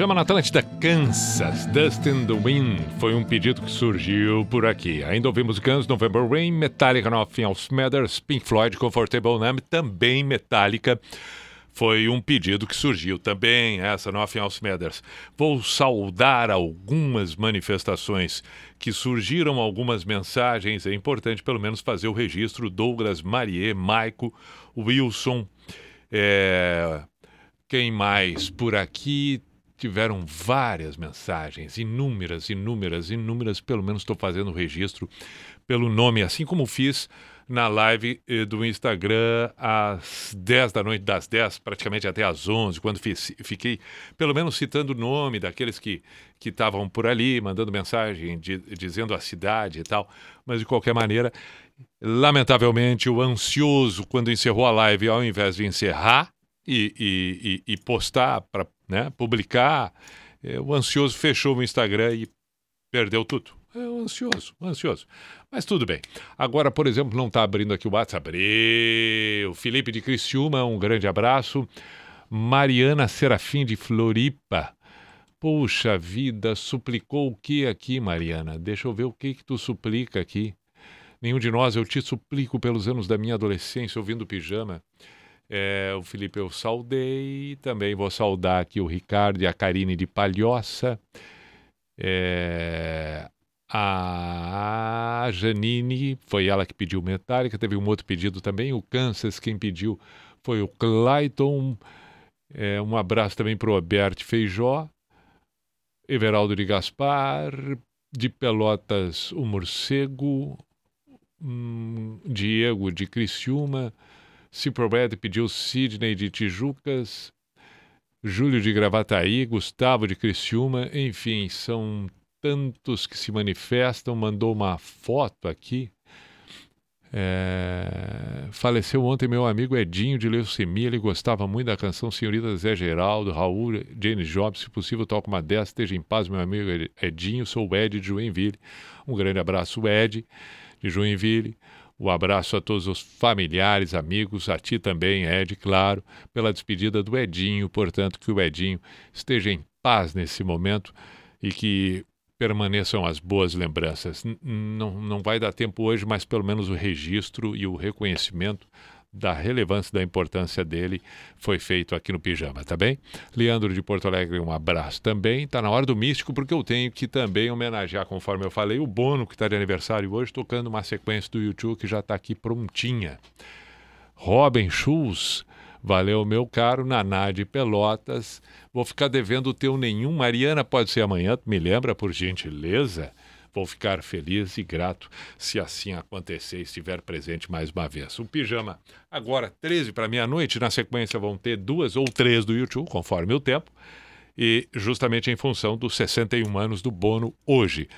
Pijama na Atlântida, Kansas, Dust in the Wind, foi um pedido que surgiu por aqui. Ainda ouvimos Guns, November Rain, Metallica, Nothing Else Matters, Pink Floyd, Comfortable Numb, também Metallica. Foi um pedido que surgiu também, essa Nothing Else Matters. Vou saudar algumas manifestações que surgiram, algumas mensagens. É importante pelo menos fazer o registro. Douglas, Marie, Maico, Wilson, é, quem mais por aqui? Tiveram várias mensagens, inúmeras, inúmeras, inúmeras. Pelo menos estou fazendo registro pelo nome, assim como fiz na live eh, do Instagram às 10 da noite, das 10 praticamente até às 11, quando fiz, fiquei pelo menos citando o nome daqueles que que estavam por ali, mandando mensagem, de, dizendo a cidade e tal. Mas de qualquer maneira, lamentavelmente, o ansioso, quando encerrou a live, ao invés de encerrar, e, e, e, postar para né, publicar, é, o ansioso fechou o Instagram e perdeu tudo. É ansioso, ansioso. Mas tudo bem. Agora, por exemplo, não está abrindo aqui o WhatsApp. Abriu. Felipe de Criciúma, um grande abraço. Mariana Serafim de Floripa. Puxa vida, suplicou o que aqui, Mariana? Deixa eu ver o que que tu suplica aqui. Nenhum de nós, eu te suplico pelos anos da minha adolescência, ouvindo pijama. É, o Felipe eu saudei, também vou saudar aqui o Ricardo e a Karine de Palhoça. É, a Janine, foi ela que pediu Metallica, teve um outro pedido também, o Kansas, quem pediu foi o Clayton. É, um abraço também para o Albert Feijó, Everaldo de Gaspar, de Pelotas, o Morcego. Hum, Diego de Criciúma. Ciprobed pediu Sidney de Tijucas. Júlio de Gravataí, Gustavo de Criciúma, enfim, são tantos que se manifestam. Mandou uma foto aqui. É, Faleceu ontem meu amigo Edinho de leucemia. Ele gostava muito da canção Senhorita Zé Geraldo, Raul, James Jobs. Se possível, toca uma dessas. Esteja em paz, meu amigo Edinho. Sou o Ed de Joinville. Um grande abraço, Ed de Joinville. O abraço a todos os familiares, amigos, a ti também, Ed, claro, pela despedida do Edinho. Portanto, que o Edinho esteja em paz nesse momento e que permaneçam as boas lembranças. N não vai dar tempo hoje, mas pelo menos o registro e o reconhecimento da relevância, da importância dele foi feito aqui no Pijama, tá bem? Leandro de Porto Alegre, um abraço também. Tá na hora do místico, porque eu tenho que também homenagear, conforme eu falei, o Bono, que está de aniversário hoje, tocando uma sequência do YouTube que já está aqui prontinha. Robin Schulz, valeu, meu caro. Naná de Pelotas, vou ficar devendo o teu nenhum. Mariana, pode ser amanhã, me lembra, por gentileza? Vou ficar feliz e grato se assim acontecer e estiver presente mais uma vez. O pijama, agora 13 para meia-noite. Na sequência vão ter duas ou três do YouTube, conforme o tempo. E justamente em função dos 61 anos do Bono hoje.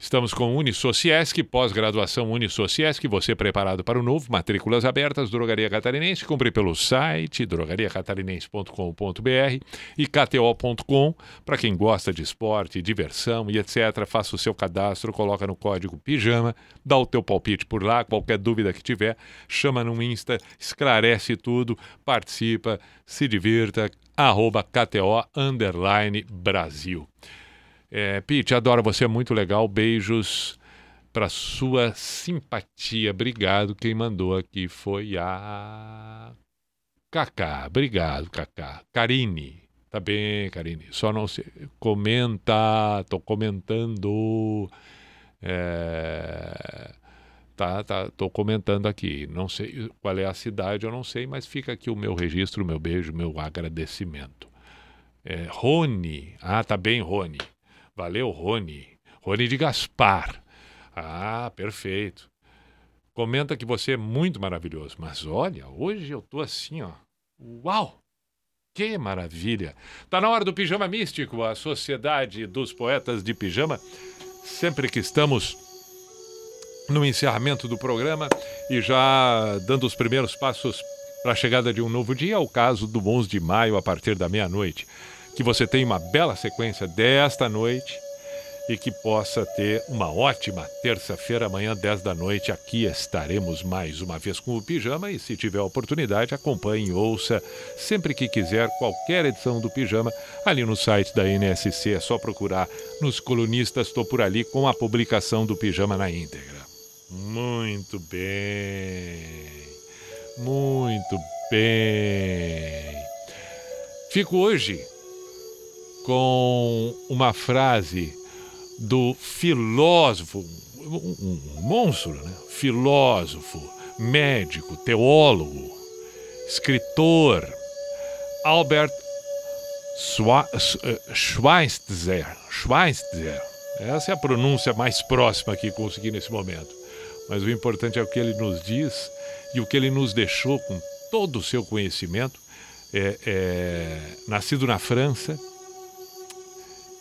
Estamos com Unisociesc, pós-graduação Unisociesc, você preparado para o novo, matrículas abertas, Drogaria Catarinense, compre pelo site drogariacatarinense.com.br e kto.com, para quem gosta de esporte, diversão e etc, faça o seu cadastro, coloca no código PIJAMA, dá o teu palpite por lá, qualquer dúvida que tiver, chama no Insta, esclarece tudo, participa, se divirta, arroba KTO, underline, Brasil. É, Pete, adoro você, é muito legal. Beijos para sua simpatia. Obrigado. Quem mandou aqui foi a Cacá. Obrigado, Cacá. Karine. Tá bem, Karine. Só não se comenta, tô comentando. É... Tá, tá, tô comentando aqui. Não sei qual é a cidade, eu não sei, mas fica aqui o meu registro, o meu beijo, o meu agradecimento. É, Rony. Ah, tá bem, Rony. Valeu, Rony. Rony de Gaspar. Ah, perfeito. Comenta que você é muito maravilhoso. Mas olha, hoje eu tô assim, ó. Uau! Que maravilha! Tá na hora do Pijama Místico, a Sociedade dos Poetas de Pijama. Sempre que estamos no encerramento do programa e já dando os primeiros passos para a chegada de um novo dia, o caso do 11 de maio a partir da meia-noite que você tenha uma bela sequência desta noite e que possa ter uma ótima terça-feira, amanhã, 10 da noite. Aqui estaremos mais uma vez com o Pijama e, se tiver oportunidade, acompanhe e ouça sempre que quiser qualquer edição do Pijama ali no site da NSC. É só procurar nos colunistas. Estou por ali com a publicação do Pijama na íntegra. Muito bem. Muito bem. Fico hoje com uma frase do filósofo, um, monstro, né? filósofo, médico, teólogo, escritor, Albert eh, Schweitzer. Schweitzer. Essa é a pronúncia mais próxima que consegui nesse momento. Mas o importante é o que ele nos diz e o que ele nos deixou com todo o seu conhecimento. É, é, nascido na França,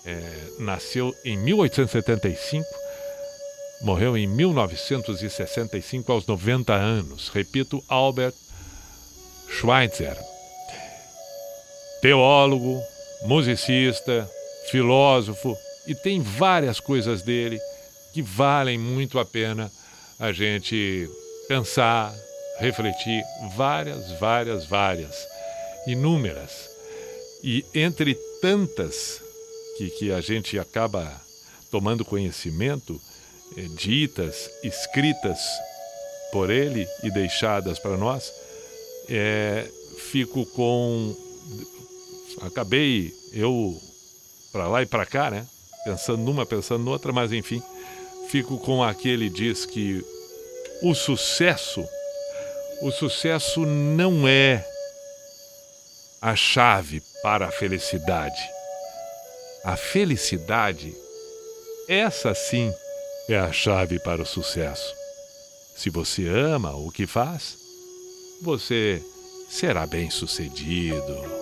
é, nasceu em 1875, morreu em 1965 aos 90 anos. Repito, Albert Schweitzer. Teólogo, musicista, filósofo e tem várias coisas dele que valem muito a pena a gente pensar, refletir, várias, várias, várias, inúmeras. E entre tantas que, que a gente acaba tomando conhecimento, é, ditas, escritas por ele e deixadas para nós, é, fico com. Acabei eu para lá e para cá, né? Pensando numa, pensando noutra, mas enfim, fico com aquele diz que o sucesso, o sucesso não é a chave para a felicidade a felicidade, essa sim é a chave para o sucesso. Se você ama o que faz, você será bem-sucedido.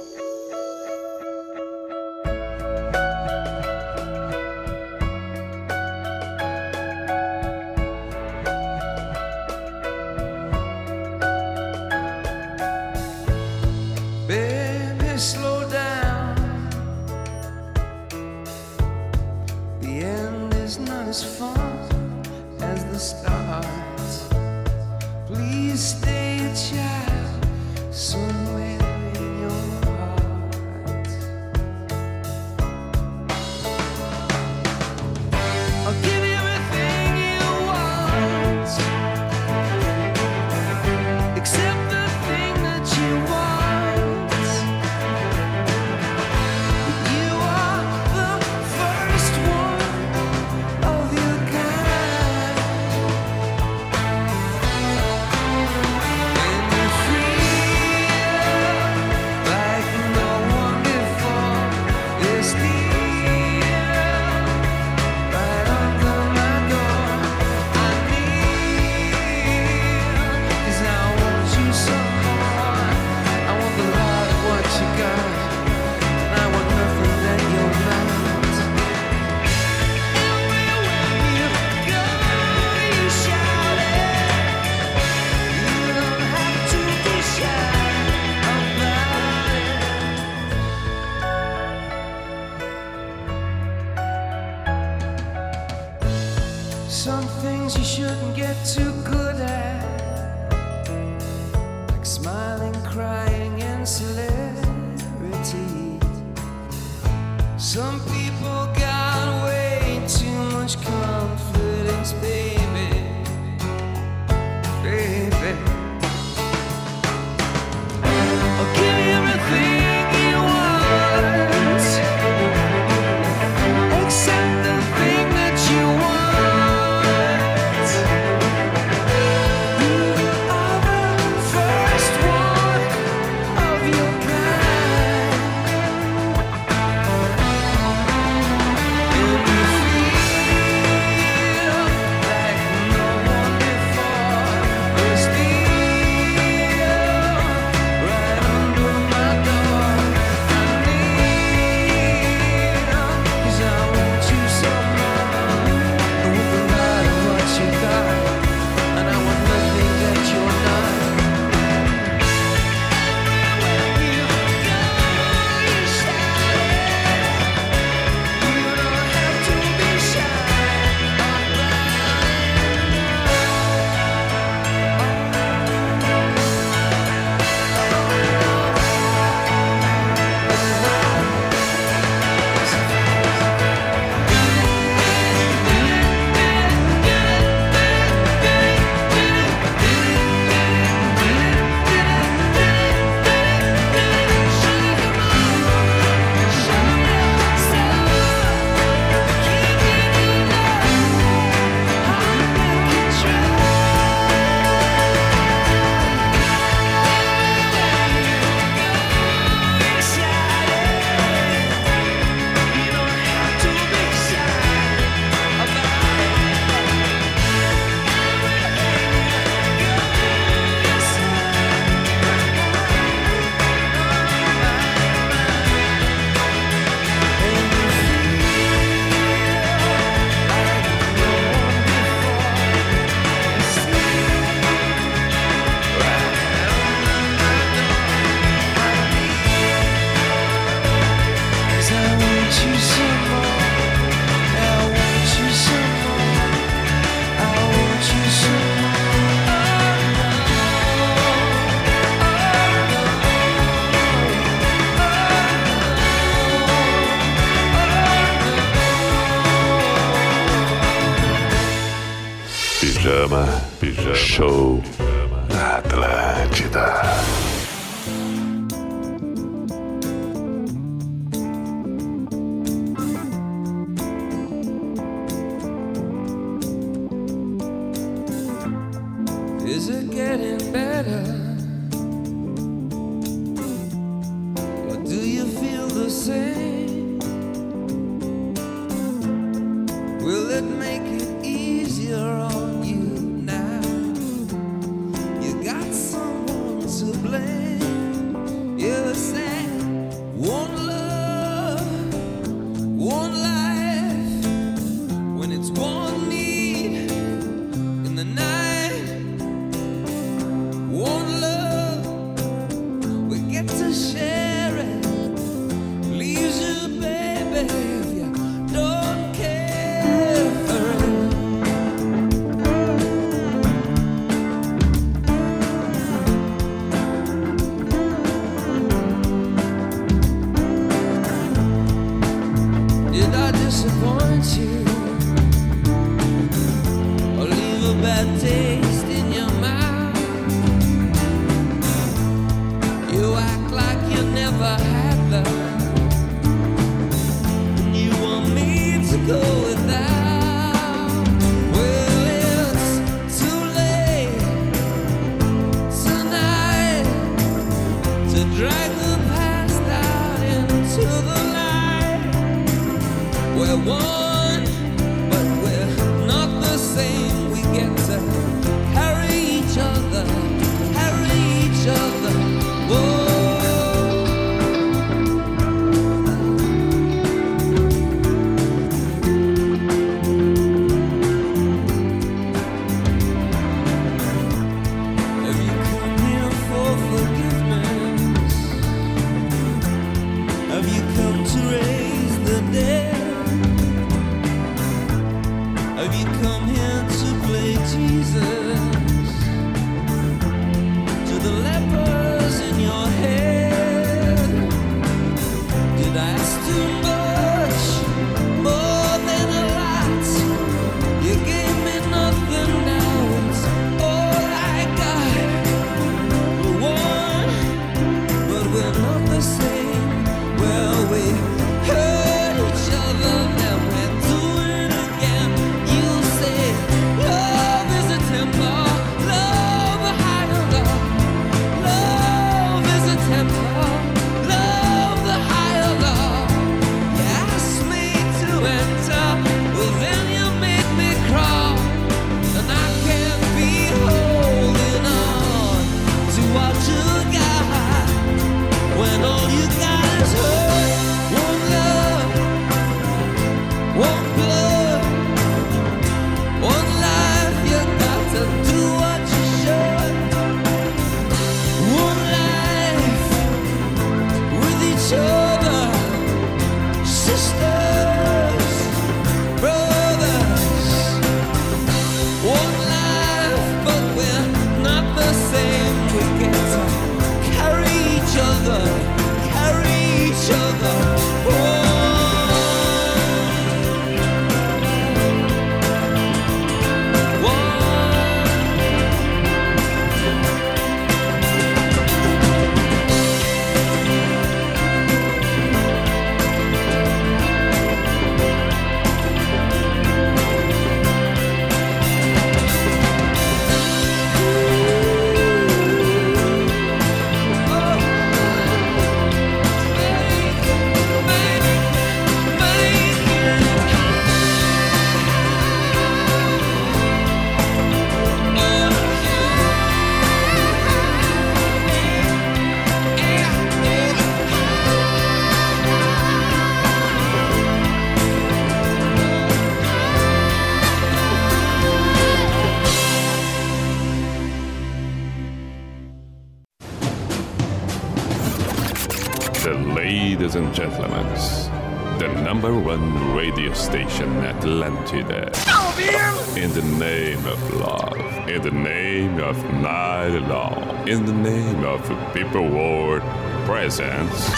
presents.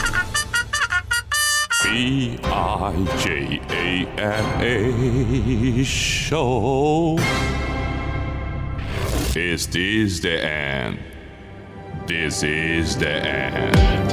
B I J A N A show. Is this the end? This is the end.